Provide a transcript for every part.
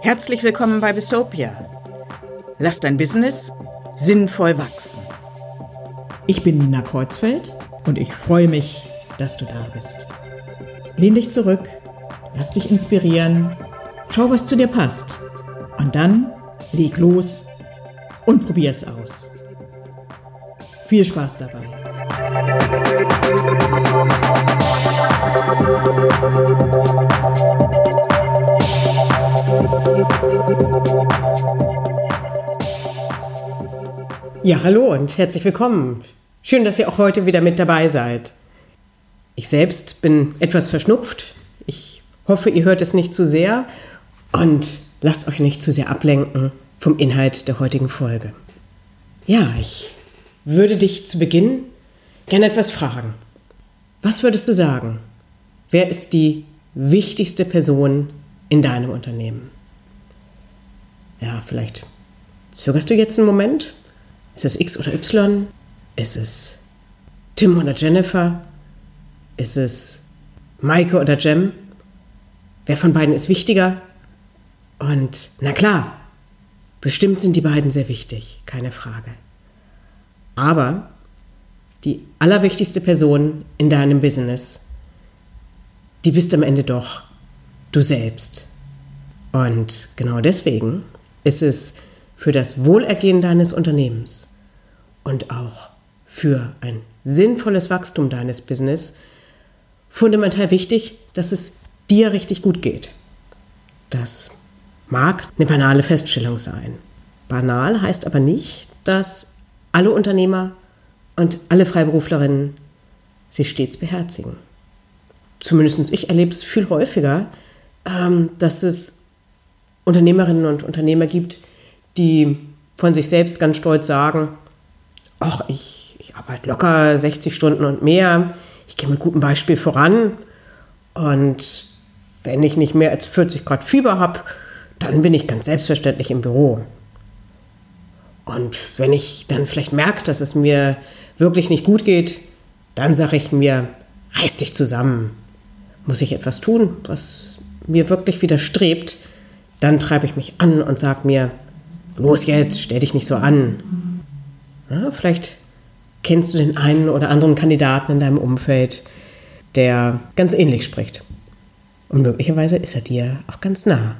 Herzlich willkommen bei Besopia. Lass dein Business sinnvoll wachsen. Ich bin Nina Kreuzfeld und ich freue mich, dass du da bist. Lehn dich zurück, lass dich inspirieren, schau, was zu dir passt und dann leg los und probier es aus. Viel Spaß dabei. Ja, hallo und herzlich willkommen. Schön, dass ihr auch heute wieder mit dabei seid. Ich selbst bin etwas verschnupft. Ich hoffe, ihr hört es nicht zu sehr und lasst euch nicht zu sehr ablenken vom Inhalt der heutigen Folge. Ja, ich würde dich zu Beginn gerne etwas fragen. Was würdest du sagen? Wer ist die wichtigste Person in deinem Unternehmen? Ja, vielleicht zögerst du jetzt einen Moment ist es X oder Y? Ist es Tim oder Jennifer? Ist es Maike oder Jem? Wer von beiden ist wichtiger? Und na klar, bestimmt sind die beiden sehr wichtig, keine Frage. Aber die allerwichtigste Person in deinem Business, die bist am Ende doch du selbst. Und genau deswegen ist es für das Wohlergehen deines Unternehmens und auch für ein sinnvolles Wachstum deines Business fundamental wichtig, dass es dir richtig gut geht. Das mag eine banale Feststellung sein. Banal heißt aber nicht, dass alle Unternehmer und alle Freiberuflerinnen sich stets beherzigen. Zumindest ich erlebe es viel häufiger, ähm, dass es Unternehmerinnen und Unternehmer gibt, die von sich selbst ganz stolz sagen, ach, ich, ich arbeite locker 60 Stunden und mehr, ich gehe mit gutem Beispiel voran und wenn ich nicht mehr als 40 Grad Fieber habe, dann bin ich ganz selbstverständlich im Büro. Und wenn ich dann vielleicht merke, dass es mir wirklich nicht gut geht, dann sage ich mir, reiß dich zusammen. Muss ich etwas tun, was mir wirklich widerstrebt, dann treibe ich mich an und sage mir, los jetzt, stell dich nicht so an. Ja, vielleicht kennst du den einen oder anderen Kandidaten in deinem Umfeld, der ganz ähnlich spricht. Und möglicherweise ist er dir auch ganz nah.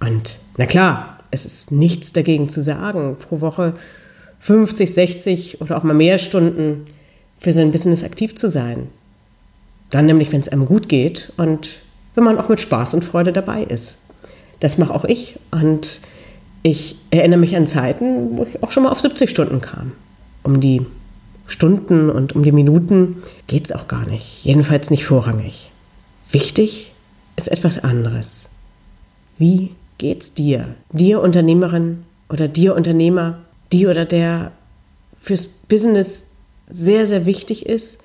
Und na klar, es ist nichts dagegen zu sagen, pro Woche 50, 60 oder auch mal mehr Stunden für sein Business aktiv zu sein. Dann nämlich, wenn es einem gut geht und wenn man auch mit Spaß und Freude dabei ist. Das mache auch ich und ich erinnere mich an Zeiten, wo ich auch schon mal auf 70 Stunden kam. Um die Stunden und um die Minuten geht es auch gar nicht. Jedenfalls nicht vorrangig. Wichtig ist etwas anderes. Wie geht's dir? Dir Unternehmerin oder dir Unternehmer, die oder der fürs Business sehr, sehr wichtig ist,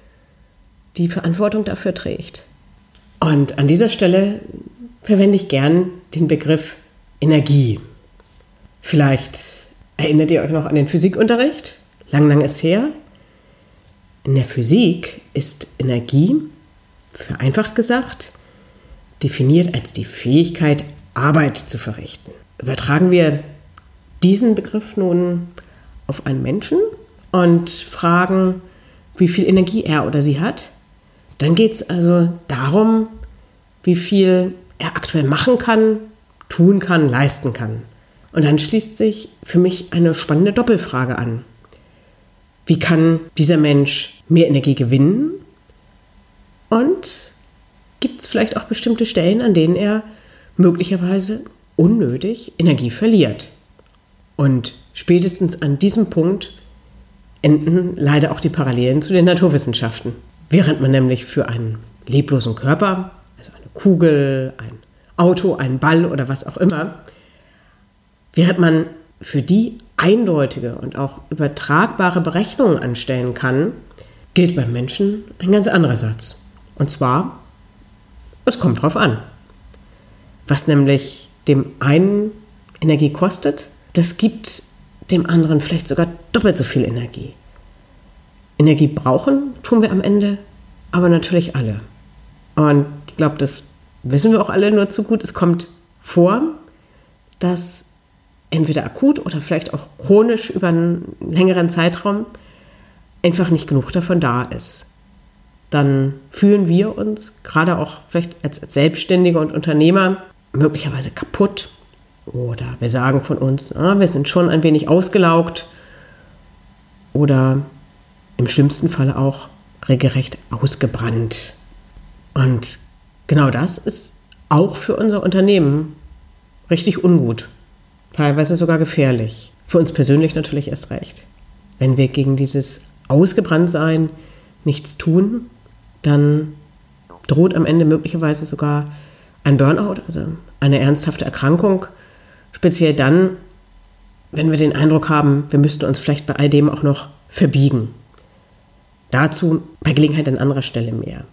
die Verantwortung dafür trägt. Und an dieser Stelle verwende ich gern den Begriff Energie. Vielleicht erinnert ihr euch noch an den Physikunterricht? Lang, lang ist her. In der Physik ist Energie, vereinfacht gesagt, definiert als die Fähigkeit, Arbeit zu verrichten. Übertragen wir diesen Begriff nun auf einen Menschen und fragen, wie viel Energie er oder sie hat, dann geht es also darum, wie viel er aktuell machen kann, tun kann, leisten kann. Und dann schließt sich für mich eine spannende Doppelfrage an. Wie kann dieser Mensch mehr Energie gewinnen? Und gibt es vielleicht auch bestimmte Stellen, an denen er möglicherweise unnötig Energie verliert? Und spätestens an diesem Punkt enden leider auch die Parallelen zu den Naturwissenschaften. Während man nämlich für einen leblosen Körper, also eine Kugel, ein Auto, einen Ball oder was auch immer, Während man für die eindeutige und auch übertragbare Berechnungen anstellen kann, gilt beim Menschen ein ganz anderer Satz. Und zwar, es kommt drauf an. Was nämlich dem einen Energie kostet, das gibt dem anderen vielleicht sogar doppelt so viel Energie. Energie brauchen, tun wir am Ende, aber natürlich alle. Und ich glaube, das wissen wir auch alle nur zu gut. Es kommt vor, dass entweder akut oder vielleicht auch chronisch über einen längeren Zeitraum einfach nicht genug davon da ist. Dann fühlen wir uns gerade auch vielleicht als, Selbstständige und Unternehmer möglicherweise kaputt oder wir sagen von uns, ah, wir sind schon ein wenig ausgelaugt oder im schlimmsten Fall auch regelrecht ausgebrannt. Und genau das ist auch für unser Unternehmen richtig ungut, teilweise sogar gefährlich. Für uns persönlich natürlich erst recht. Wenn wir gegen dieses Ausgebranntsein nichts tun, dann droht am Ende möglicherweise sogar ein Burnout, also eine ernsthafte Erkrankung, speziell dann, wenn wir den Eindruck haben, wir müssten uns vielleicht bei all dem auch noch verbiegen. Dazu bei Gelegenheit an anderer Stelle mehr.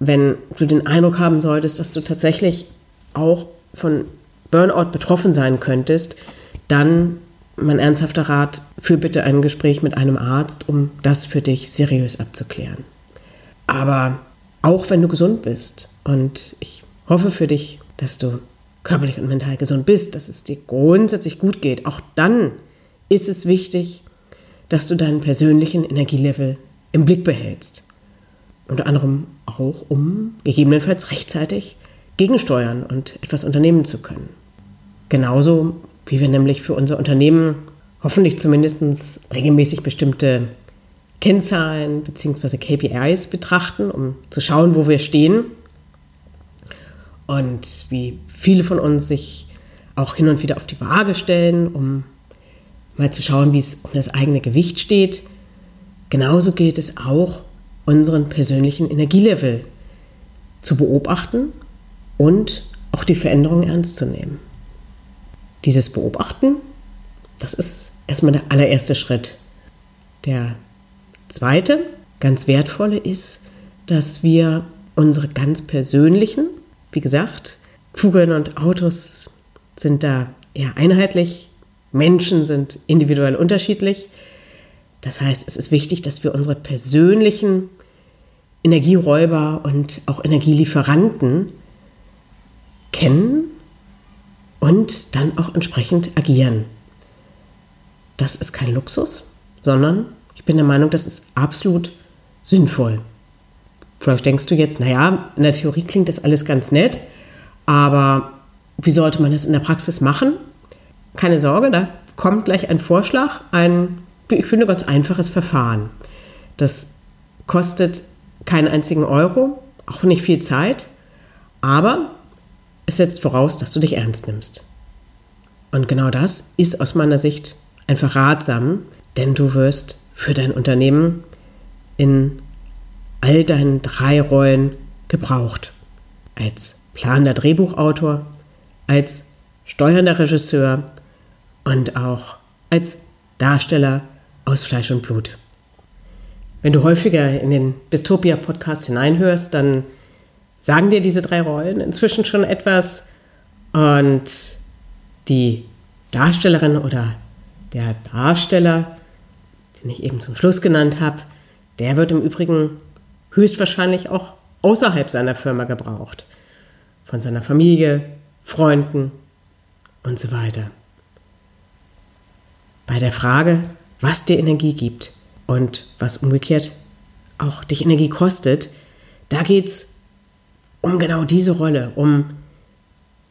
Wenn du den Eindruck haben solltest, dass du tatsächlich auch von Burnout betroffen sein könntest, dann mein ernsthafter Rat, führ bitte ein Gespräch mit einem Arzt, um das für dich seriös abzuklären. Aber auch wenn du gesund bist und ich hoffe für dich, dass du körperlich und mental gesund bist, dass es dir grundsätzlich gut geht, auch dann ist es wichtig, dass du deinen persönlichen Energielevel im Blick behältst. Unter anderem auch, um gegebenenfalls rechtzeitig gegensteuern und etwas unternehmen zu können. Genauso wie wir nämlich für unser Unternehmen hoffentlich zumindest regelmäßig bestimmte Kennzahlen bzw. KPIs betrachten, um zu schauen, wo wir stehen. Und wie viele von uns sich auch hin und wieder auf die Waage stellen, um mal zu schauen, wie es um das eigene Gewicht steht. Genauso gilt es auch, unseren persönlichen Energielevel zu beobachten und auch die Veränderungen ernst zu nehmen. Dieses Beobachten, das ist erstmal der allererste Schritt. Der zweite, ganz wertvolle ist, dass wir unsere ganz persönlichen, wie gesagt, Kugeln und Autos sind da eher einheitlich, Menschen sind individuell unterschiedlich. Das heißt, es ist wichtig, dass wir unsere persönlichen Energieräuber und auch Energielieferanten kennen und dann auch entsprechend agieren. Das ist kein Luxus, sondern ich bin der Meinung, das ist absolut sinnvoll. Vielleicht denkst du jetzt, naja, in der Theorie klingt das alles ganz nett, aber wie sollte man das in der Praxis machen? Keine Sorge, da kommt gleich ein Vorschlag, ein, wie ich finde, ganz einfaches Verfahren. Das kostet keinen einzigen Euro, auch nicht viel Zeit, aber es setzt voraus, dass du dich ernst nimmst. Und genau das ist aus meiner Sicht einfach ratsam, denn du wirst für dein Unternehmen in all deinen drei Rollen gebraucht. Als planender Drehbuchautor, als steuernder Regisseur und auch als Darsteller aus Fleisch und Blut. Wenn du häufiger in den Bistopia-Podcast hineinhörst, dann sagen dir diese drei Rollen inzwischen schon etwas und die Darstellerin oder der Darsteller, den ich eben zum Schluss genannt habe, der wird im Übrigen höchstwahrscheinlich auch außerhalb seiner Firma gebraucht. Von seiner Familie, Freunden und so weiter. Bei der Frage, was dir Energie gibt und was umgekehrt auch dich Energie kostet, da geht es um genau diese Rolle, um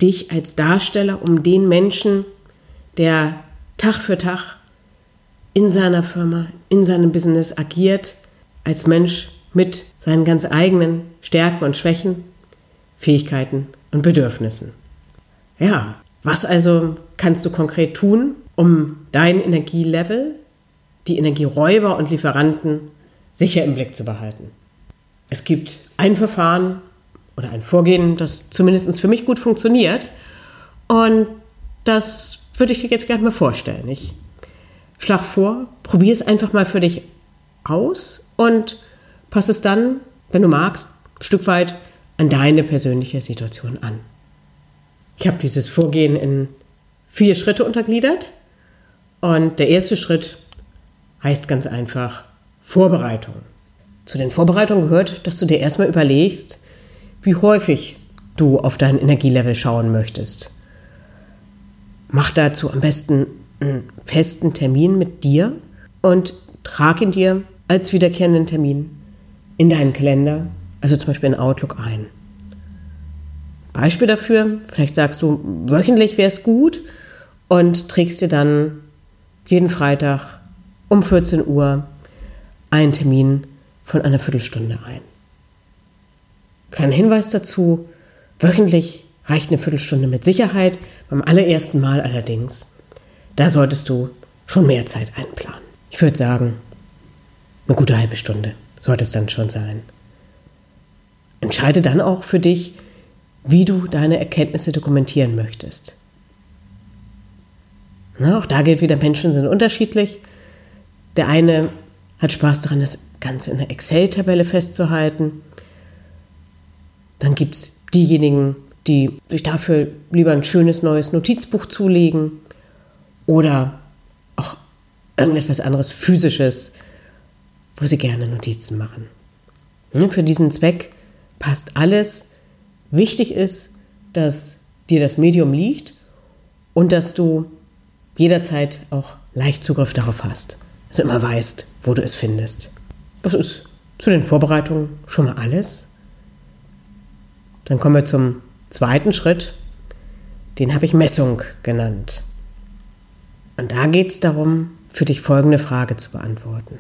dich als Darsteller, um den Menschen, der Tag für Tag in seiner Firma, in seinem Business agiert, als Mensch mit seinen ganz eigenen Stärken und Schwächen, Fähigkeiten und Bedürfnissen. Ja, was also kannst du konkret tun, um dein Energielevel, die Energieräuber und Lieferanten sicher im Blick zu behalten? Es gibt ein Verfahren, oder ein Vorgehen, das zumindest für mich gut funktioniert. Und das würde ich dir jetzt gerne mal vorstellen. Ich schlage vor, probier es einfach mal für dich aus und passe es dann, wenn du magst, ein Stück weit an deine persönliche Situation an. Ich habe dieses Vorgehen in vier Schritte untergliedert. Und der erste Schritt heißt ganz einfach Vorbereitung. Zu den Vorbereitungen gehört, dass du dir erstmal überlegst, wie häufig du auf dein Energielevel schauen möchtest. Mach dazu am besten einen festen Termin mit dir und trag ihn dir als wiederkehrenden Termin in deinen Kalender, also zum Beispiel in Outlook ein. Beispiel dafür, vielleicht sagst du, wöchentlich wäre es gut und trägst dir dann jeden Freitag um 14 Uhr einen Termin von einer Viertelstunde ein. Kleiner Hinweis dazu, wöchentlich reicht eine Viertelstunde mit Sicherheit, beim allerersten Mal allerdings, da solltest du schon mehr Zeit einplanen. Ich würde sagen, eine gute halbe Stunde sollte es dann schon sein. Entscheide dann auch für dich, wie du deine Erkenntnisse dokumentieren möchtest. Na, auch da gilt wieder, Menschen sind unterschiedlich. Der eine hat Spaß daran, das Ganze in einer Excel-Tabelle festzuhalten. Dann gibt es diejenigen, die sich dafür lieber ein schönes neues Notizbuch zulegen oder auch irgendetwas anderes physisches, wo sie gerne Notizen machen. Für diesen Zweck passt alles. Wichtig ist, dass dir das Medium liegt und dass du jederzeit auch leicht Zugriff darauf hast. Also immer weißt, wo du es findest. Das ist zu den Vorbereitungen schon mal alles. Dann kommen wir zum zweiten Schritt. Den habe ich Messung genannt. Und da geht es darum, für dich folgende Frage zu beantworten.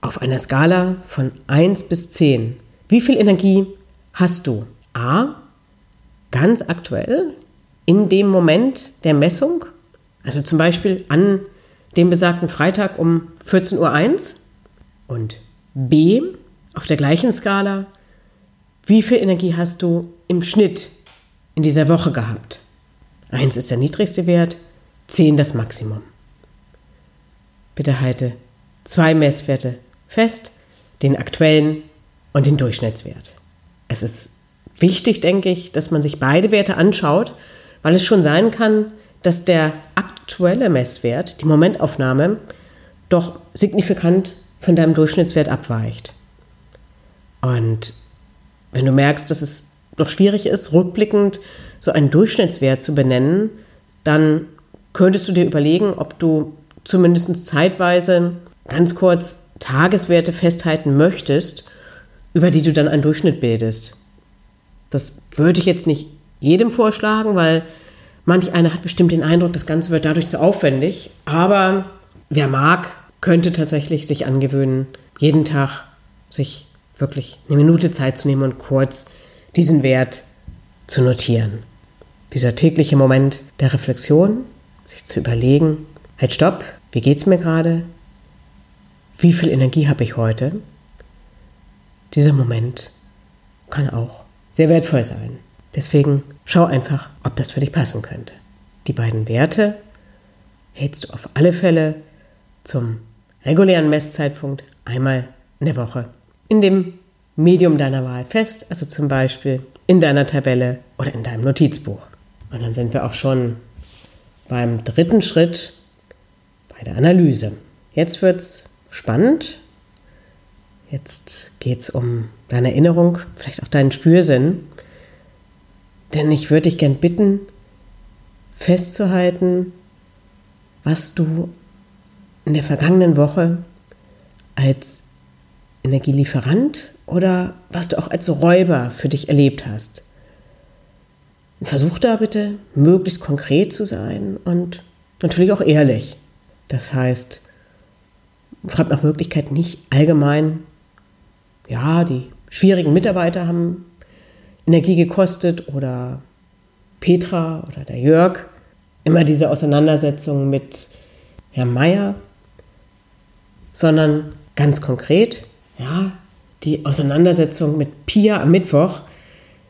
Auf einer Skala von 1 bis 10, wie viel Energie hast du? A, ganz aktuell, in dem Moment der Messung, also zum Beispiel an dem besagten Freitag um 14.01 Uhr. Und B, auf der gleichen Skala, wie viel Energie hast du im Schnitt in dieser Woche gehabt? 1 ist der niedrigste Wert, 10 das Maximum. Bitte halte zwei Messwerte fest, den aktuellen und den Durchschnittswert. Es ist wichtig, denke ich, dass man sich beide Werte anschaut, weil es schon sein kann, dass der aktuelle Messwert, die Momentaufnahme, doch signifikant von deinem Durchschnittswert abweicht. Und wenn du merkst, dass es doch schwierig ist, rückblickend so einen Durchschnittswert zu benennen, dann könntest du dir überlegen, ob du zumindest zeitweise ganz kurz Tageswerte festhalten möchtest, über die du dann einen Durchschnitt bildest. Das würde ich jetzt nicht jedem vorschlagen, weil manch einer hat bestimmt den Eindruck, das Ganze wird dadurch zu aufwendig. Aber wer mag, könnte tatsächlich sich angewöhnen, jeden Tag sich wirklich eine Minute Zeit zu nehmen und kurz diesen Wert zu notieren. Dieser tägliche Moment der Reflexion, sich zu überlegen, halt stopp, wie geht's mir gerade? Wie viel Energie habe ich heute? Dieser Moment kann auch sehr wertvoll sein. Deswegen schau einfach, ob das für dich passen könnte. Die beiden Werte hältst du auf alle Fälle zum regulären Messzeitpunkt einmal in der Woche in dem Medium deiner Wahl fest, also zum Beispiel in deiner Tabelle oder in deinem Notizbuch. Und dann sind wir auch schon beim dritten Schritt bei der Analyse. Jetzt wird es spannend. Jetzt geht es um deine Erinnerung, vielleicht auch deinen Spürsinn. Denn ich würde dich gern bitten, festzuhalten, was du in der vergangenen Woche als Energielieferant oder was du auch als Räuber für dich erlebt hast. Versuch da bitte möglichst konkret zu sein und natürlich auch ehrlich. Das heißt, schreib nach Möglichkeit nicht allgemein, ja, die schwierigen Mitarbeiter haben Energie gekostet oder Petra oder der Jörg. Immer diese Auseinandersetzung mit Herrn Meier, sondern ganz konkret, ja, die Auseinandersetzung mit Pia am Mittwoch,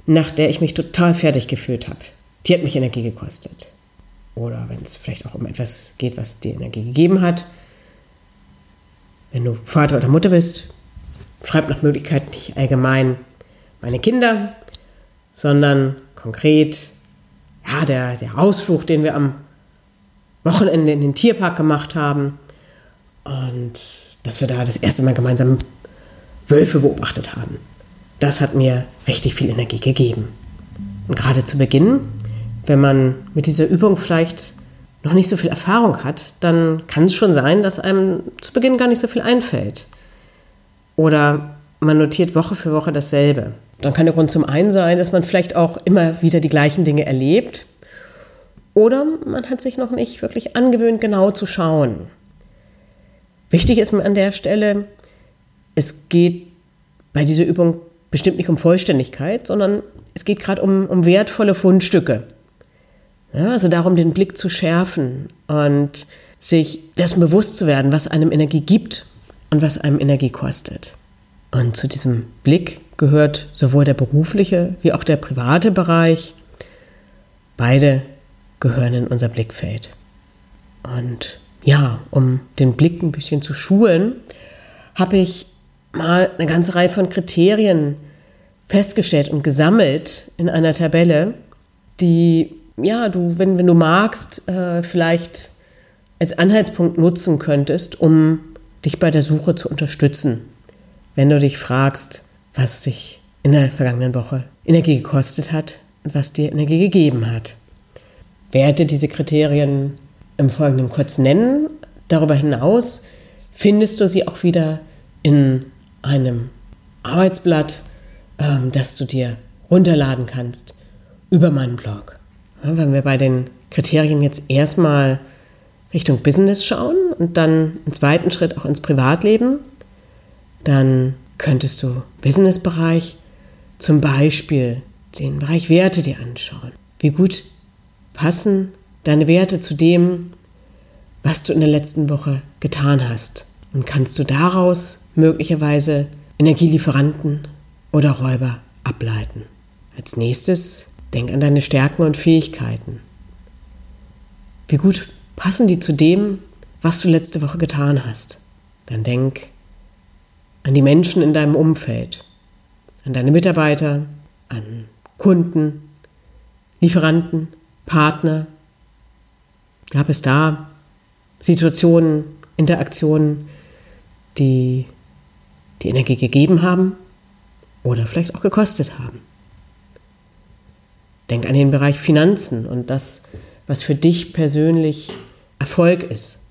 nach der ich mich total fertig gefühlt habe. Die hat mich Energie gekostet. Oder wenn es vielleicht auch um etwas geht, was dir Energie gegeben hat. Wenn du Vater oder Mutter bist, schreib nach Möglichkeit nicht allgemein meine Kinder, sondern konkret, ja, der, der Ausflug, den wir am Wochenende in den Tierpark gemacht haben. Und dass wir da das erste Mal gemeinsam Wölfe beobachtet haben. Das hat mir richtig viel Energie gegeben. Und gerade zu Beginn, wenn man mit dieser Übung vielleicht noch nicht so viel Erfahrung hat, dann kann es schon sein, dass einem zu Beginn gar nicht so viel einfällt. Oder man notiert Woche für Woche dasselbe. Dann kann der Grund zum einen sein, dass man vielleicht auch immer wieder die gleichen Dinge erlebt. Oder man hat sich noch nicht wirklich angewöhnt, genau zu schauen. Wichtig ist mir an der Stelle, es geht bei dieser Übung bestimmt nicht um Vollständigkeit, sondern es geht gerade um, um wertvolle Fundstücke. Ja, also darum, den Blick zu schärfen und sich dessen bewusst zu werden, was einem Energie gibt und was einem Energie kostet. Und zu diesem Blick gehört sowohl der berufliche wie auch der private Bereich. Beide gehören in unser Blickfeld. Und ja, um den Blick ein bisschen zu schulen, habe ich mal eine ganze Reihe von Kriterien festgestellt und gesammelt in einer Tabelle, die, ja, du, wenn, wenn du magst, äh, vielleicht als Anhaltspunkt nutzen könntest, um dich bei der Suche zu unterstützen. Wenn du dich fragst, was dich in der vergangenen Woche Energie gekostet hat und was dir Energie gegeben hat. Werde diese Kriterien im Folgenden kurz nennen. Darüber hinaus findest du sie auch wieder in einem Arbeitsblatt, ähm, das du dir runterladen kannst über meinen Blog. Wenn wir bei den Kriterien jetzt erstmal Richtung Business schauen und dann im zweiten Schritt auch ins Privatleben, dann könntest du Businessbereich zum Beispiel den Bereich Werte dir anschauen. Wie gut passen deine Werte zu dem, was du in der letzten Woche getan hast? Und kannst du daraus möglicherweise Energielieferanten oder Räuber ableiten? Als nächstes denk an deine Stärken und Fähigkeiten. Wie gut passen die zu dem, was du letzte Woche getan hast? Dann denk an die Menschen in deinem Umfeld, an deine Mitarbeiter, an Kunden, Lieferanten, Partner. Gab es da Situationen, Interaktionen, die die Energie gegeben haben oder vielleicht auch gekostet haben? Denk an den Bereich Finanzen und das, was für dich persönlich Erfolg ist.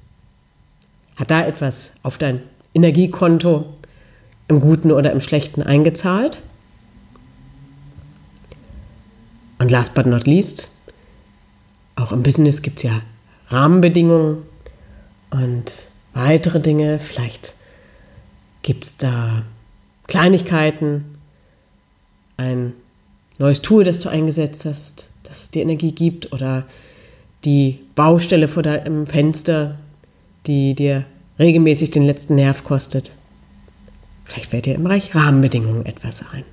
Hat da etwas auf dein Energiekonto im Guten oder im Schlechten eingezahlt. Und last but not least, auch im Business gibt es ja Rahmenbedingungen und weitere Dinge. Vielleicht gibt es da Kleinigkeiten, ein neues Tool, das du eingesetzt hast, das dir Energie gibt oder die Baustelle vor deinem Fenster, die dir regelmäßig den letzten Nerv kostet. Vielleicht fällt dir im Bereich Rahmenbedingungen etwas ein.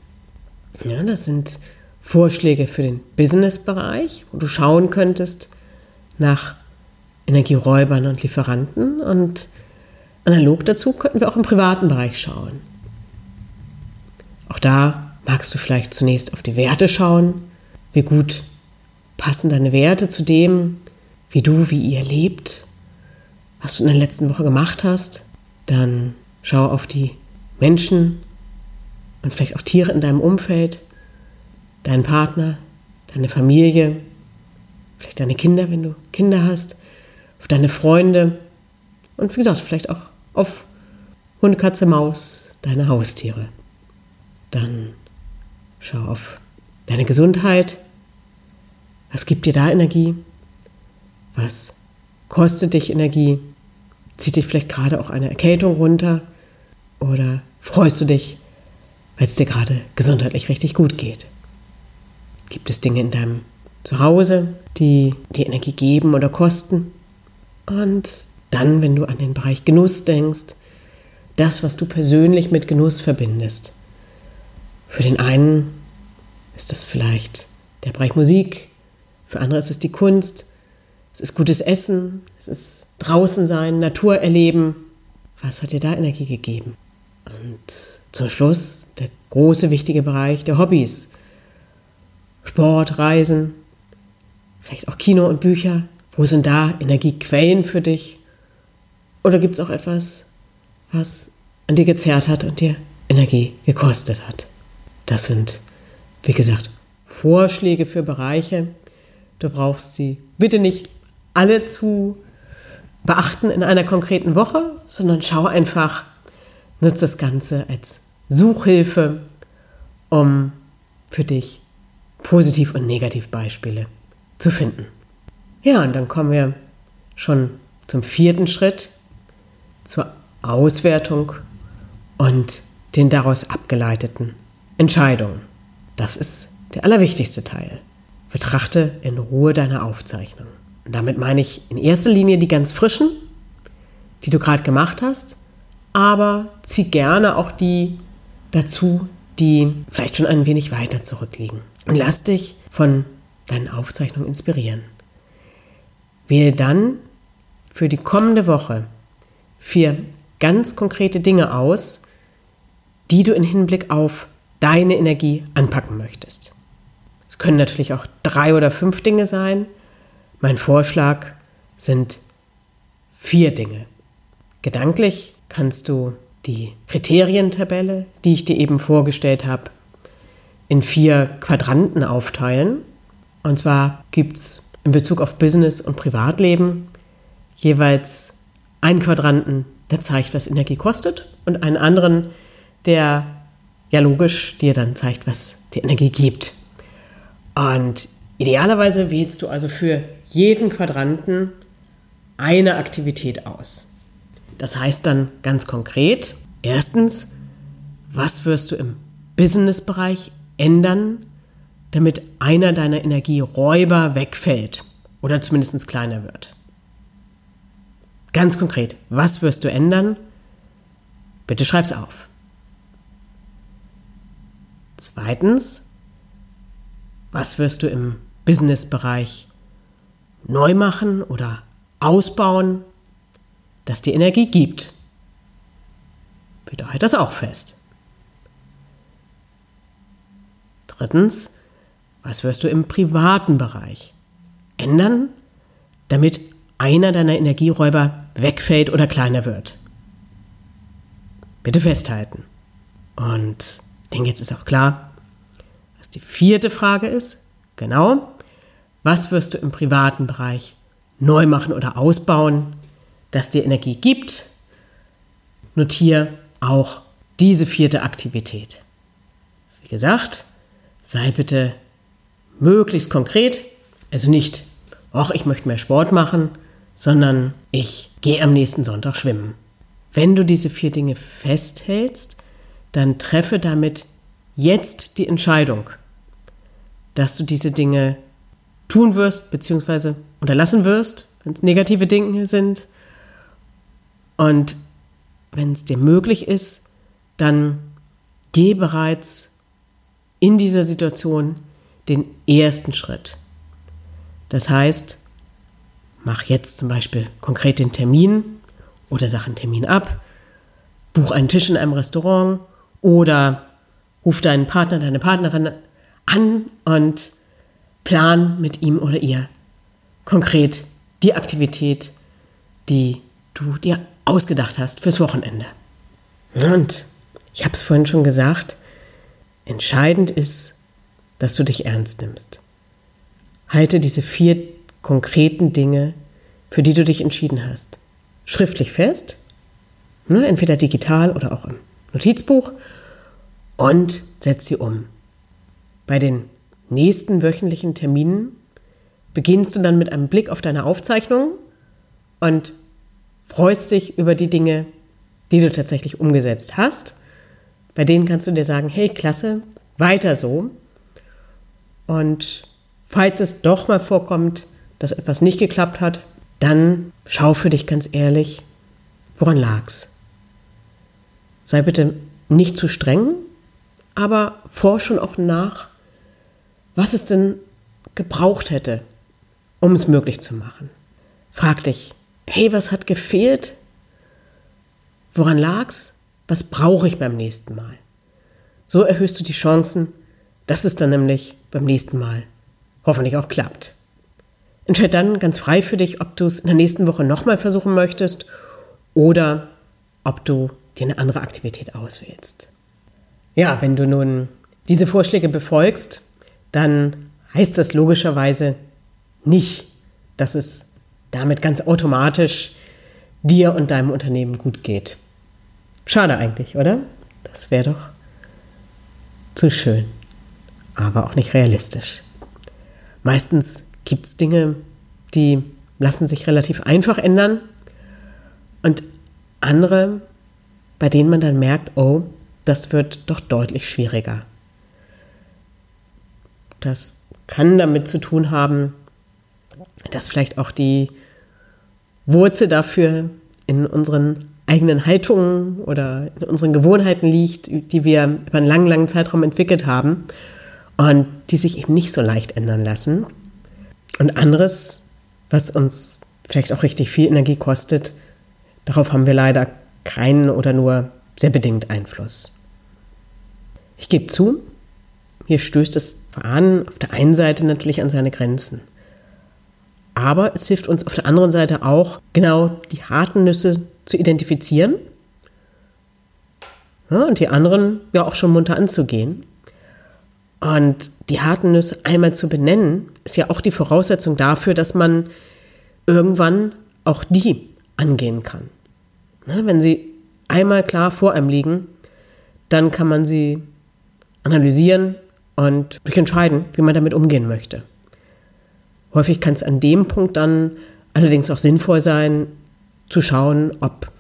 Ja, das sind Vorschläge für den Business-Bereich, wo du schauen könntest nach Energieräubern und Lieferanten. Und analog dazu könnten wir auch im privaten Bereich schauen. Auch da magst du vielleicht zunächst auf die Werte schauen. Wie gut passen deine Werte zu dem, wie du, wie ihr lebt, was du in der letzten Woche gemacht hast. Dann schau auf die Menschen und vielleicht auch Tiere in deinem Umfeld, deinen Partner, deine Familie, vielleicht deine Kinder, wenn du Kinder hast, auf deine Freunde und wie gesagt, vielleicht auch auf Hund, Katze, Maus, deine Haustiere. Dann schau auf deine Gesundheit. Was gibt dir da Energie? Was kostet dich Energie? Zieht dich vielleicht gerade auch eine Erkältung runter? Oder freust du dich, weil es dir gerade gesundheitlich richtig gut geht? Gibt es Dinge in deinem Zuhause, die dir Energie geben oder kosten? Und dann, wenn du an den Bereich Genuss denkst, das, was du persönlich mit Genuss verbindest. Für den einen ist das vielleicht der Bereich Musik, für andere ist es die Kunst, es ist gutes Essen, es ist draußen sein, Natur erleben. Was hat dir da Energie gegeben? Und zum Schluss der große wichtige Bereich der Hobbys. Sport, Reisen, vielleicht auch Kino und Bücher. Wo sind da Energiequellen für dich? Oder gibt es auch etwas, was an dir gezerrt hat und dir Energie gekostet hat. Das sind, wie gesagt, Vorschläge für Bereiche. Du brauchst sie bitte nicht alle zu beachten in einer konkreten Woche, sondern schau einfach, nutze das Ganze als Suchhilfe, um für dich Positiv- und Negativbeispiele zu finden. Ja, und dann kommen wir schon zum vierten Schritt, zur Auswertung und den daraus abgeleiteten Entscheidungen. Das ist der allerwichtigste Teil. Betrachte in Ruhe deine Aufzeichnung. Und damit meine ich in erster Linie die ganz frischen, die du gerade gemacht hast, aber zieh gerne auch die dazu, die vielleicht schon ein wenig weiter zurückliegen. Und lass dich von deinen Aufzeichnungen inspirieren. Wähle dann für die kommende Woche vier ganz konkrete Dinge aus, die du im Hinblick auf deine Energie anpacken möchtest. Es können natürlich auch drei oder fünf Dinge sein. Mein Vorschlag sind vier Dinge. Gedanklich kannst du die Kriterientabelle, die ich dir eben vorgestellt habe, in vier Quadranten aufteilen. Und zwar gibt es in Bezug auf Business und Privatleben jeweils einen Quadranten, der zeigt, was Energie kostet, und einen anderen, der ja logisch dir dann zeigt, was die Energie gibt. Und idealerweise wählst du also für jeden Quadranten eine Aktivität aus. Das heißt dann ganz konkret, erstens, was wirst du im Businessbereich ändern, damit einer deiner Energieräuber wegfällt oder zumindest kleiner wird? Ganz konkret, was wirst du ändern? Bitte schreib's auf. Zweitens, was wirst du im Businessbereich neu machen oder ausbauen, das dir Energie gibt? Bitte halt das auch fest. Drittens, was wirst du im privaten Bereich ändern, damit einer deiner Energieräuber wegfällt oder kleiner wird? Bitte festhalten. Und ich denke, jetzt ist auch klar, was die vierte Frage ist. Genau. Was wirst du im privaten Bereich neu machen oder ausbauen, das dir Energie gibt? Notiere auch diese vierte Aktivität. Wie gesagt, sei bitte möglichst konkret, also nicht, ach, ich möchte mehr Sport machen, sondern ich gehe am nächsten Sonntag schwimmen. Wenn du diese vier Dinge festhältst, dann treffe damit jetzt die Entscheidung, dass du diese Dinge tun wirst, beziehungsweise unterlassen wirst, wenn es negative Dinge sind. Und wenn es dir möglich ist, dann geh bereits in dieser Situation den ersten Schritt. Das heißt, mach jetzt zum Beispiel konkret den Termin oder sag einen Termin ab, buch einen Tisch in einem Restaurant oder ruf deinen Partner, deine Partnerin an und plan mit ihm oder ihr konkret die Aktivität, die du dir ausgedacht hast fürs Wochenende. Und ich habe es vorhin schon gesagt, entscheidend ist, dass du dich ernst nimmst. Halte diese vier konkreten Dinge, für die du dich entschieden hast, schriftlich fest, ne, entweder digital oder auch im Notizbuch, und setz sie um. Bei den nächsten wöchentlichen Terminen beginnst du dann mit einem Blick auf deine Aufzeichnung und freust dich über die Dinge, die du tatsächlich umgesetzt hast. Bei denen kannst du dir sagen, hey, klasse, weiter so. Und falls es doch mal vorkommt, dass etwas nicht geklappt hat, dann schau für dich ganz ehrlich, woran lag's. Sei bitte nicht zu streng, aber forsch auch nach, was es denn gebraucht hätte, um es möglich zu machen. Frag dich, hey, was hat gefehlt? Woran lag's? Was brauche ich beim nächsten Mal? So erhöhst du die Chancen, dass es dann nämlich beim nächsten Mal hoffentlich auch klappt. Entscheid dann ganz frei für dich, ob du es in der nächsten Woche nochmal versuchen möchtest oder ob du dir eine andere Aktivität auswählst. Ja, wenn du nun diese Vorschläge befolgst, dann heißt das logischerweise nicht, dass es damit ganz automatisch dir und deinem Unternehmen gut geht. Schade eigentlich, oder? Das wäre doch zu schön, aber auch nicht realistisch. Meistens gibt es Dinge, die lassen sich relativ einfach ändern und andere, bei denen man dann merkt, oh, das wird doch deutlich schwieriger. Das kann damit zu tun haben, dass vielleicht auch die Wurzel dafür in unseren eigenen Haltungen oder in unseren Gewohnheiten liegt, die wir über einen langen, langen Zeitraum entwickelt haben und die sich eben nicht so leicht ändern lassen. Und anderes, was uns vielleicht auch richtig viel Energie kostet, darauf haben wir leider keinen oder nur sehr bedingt Einfluss. Ich gebe zu, hier stößt es Fahren auf der einen Seite natürlich an seine Grenzen. Aber es hilft uns auf der anderen Seite auch, genau die harten Nüsse zu identifizieren ja, und die anderen ja auch schon munter anzugehen. Und die harten Nüsse einmal zu benennen, ist ja auch die Voraussetzung dafür, dass man irgendwann auch die angehen kann. Na, wenn sie einmal klar vor einem liegen, dann kann man sie analysieren und sich entscheiden, wie man damit umgehen möchte. Häufig kann es an dem Punkt dann allerdings auch sinnvoll sein, zu schauen, ob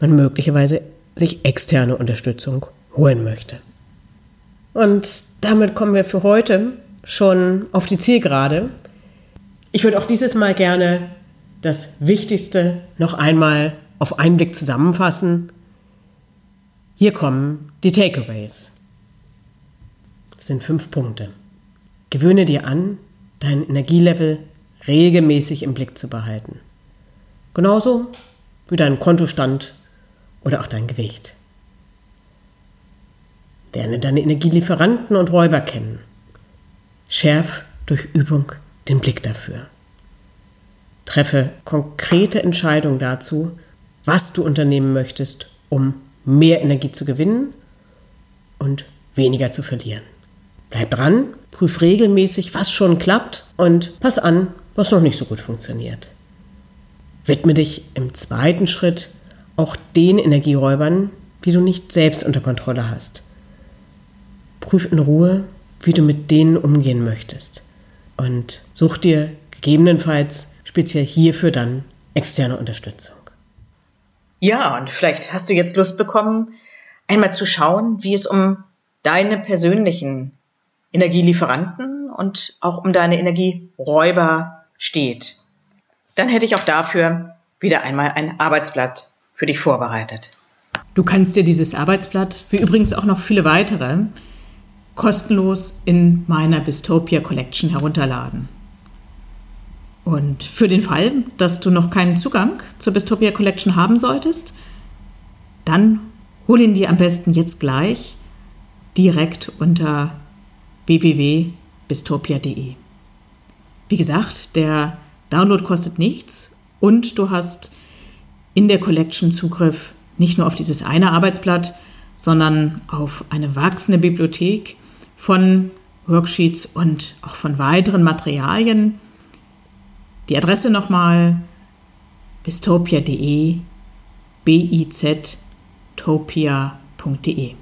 man möglicherweise sich externe Unterstützung holen möchte. Und damit kommen wir für heute schon auf die Zielgerade. Ich würde auch dieses Mal gerne das Wichtigste noch einmal auf einen Blick zusammenfassen. Hier kommen die Takeaways. Das sind fünf Punkte. Gewöhne dir an, dein Energielevel regelmäßig im Blick zu behalten. Genauso wie dein Kontostand oder auch dein Gewicht. Lerne deine Energielieferanten und Räuber kennen. Schärf durch Übung den Blick dafür. Treffe konkrete Entscheidungen dazu, was du unternehmen möchtest, um mehr Energie zu gewinnen und weniger zu verlieren. Bleib dran, prüf regelmäßig, was schon klappt und pass an, was noch nicht so gut funktioniert. Widme dich im zweiten Schritt auch den Energieräubern, die du nicht selbst unter Kontrolle hast. Prüf in Ruhe, wie du mit denen umgehen möchtest und such dir gegebenenfalls speziell hierfür dann externe Unterstützung. Ja, und vielleicht hast du jetzt Lust bekommen, einmal zu schauen, wie es um deine persönlichen Energielieferanten und auch um deine Energieräuber steht. Dann hätte ich auch dafür wieder einmal ein Arbeitsblatt für dich vorbereitet. Du kannst dir dieses Arbeitsblatt, wie übrigens auch noch viele weitere, kostenlos in meiner Bistopia Collection herunterladen. Und für den Fall, dass du noch keinen Zugang zur Bistopia Collection haben solltest, dann hol ihn dir am besten jetzt gleich direkt unter www.bistopia.de. Wie gesagt, der Download kostet nichts und du hast in der Collection Zugriff nicht nur auf dieses eine Arbeitsblatt, sondern auf eine wachsende Bibliothek von Worksheets und auch von weiteren Materialien. Die Adresse nochmal bistopia.de, biztopia.de.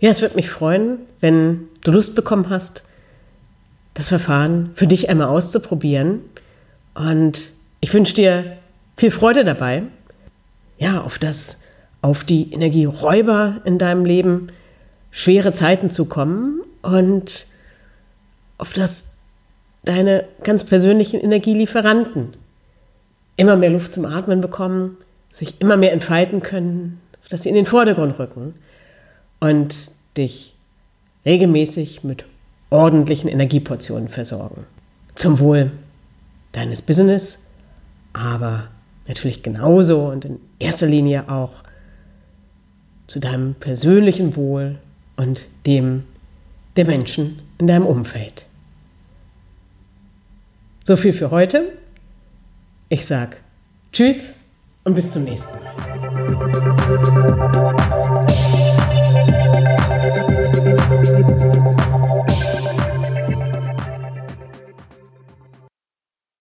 Ja, es würde mich freuen, wenn du Lust bekommen hast, das Verfahren für dich einmal auszuprobieren. Und ich wünsche dir viel Freude dabei. Ja, auf das, auf die Energieräuber in deinem Leben schwere Zeiten zu kommen und auf das deine ganz persönlichen Energielieferanten immer mehr Luft zum Atmen bekommen, sich immer mehr entfalten können, dass sie in den Vordergrund rücken und dich regelmäßig mit ordentlichen Energieportionen versorgen. Zum Wohl deines Business, aber natürlich genauso und in erster Linie auch zu deinem persönlichen Wohl und dem der Menschen in deinem Umfeld. So viel für heute. Ich sage Tschüss und bis zum nächsten Mal.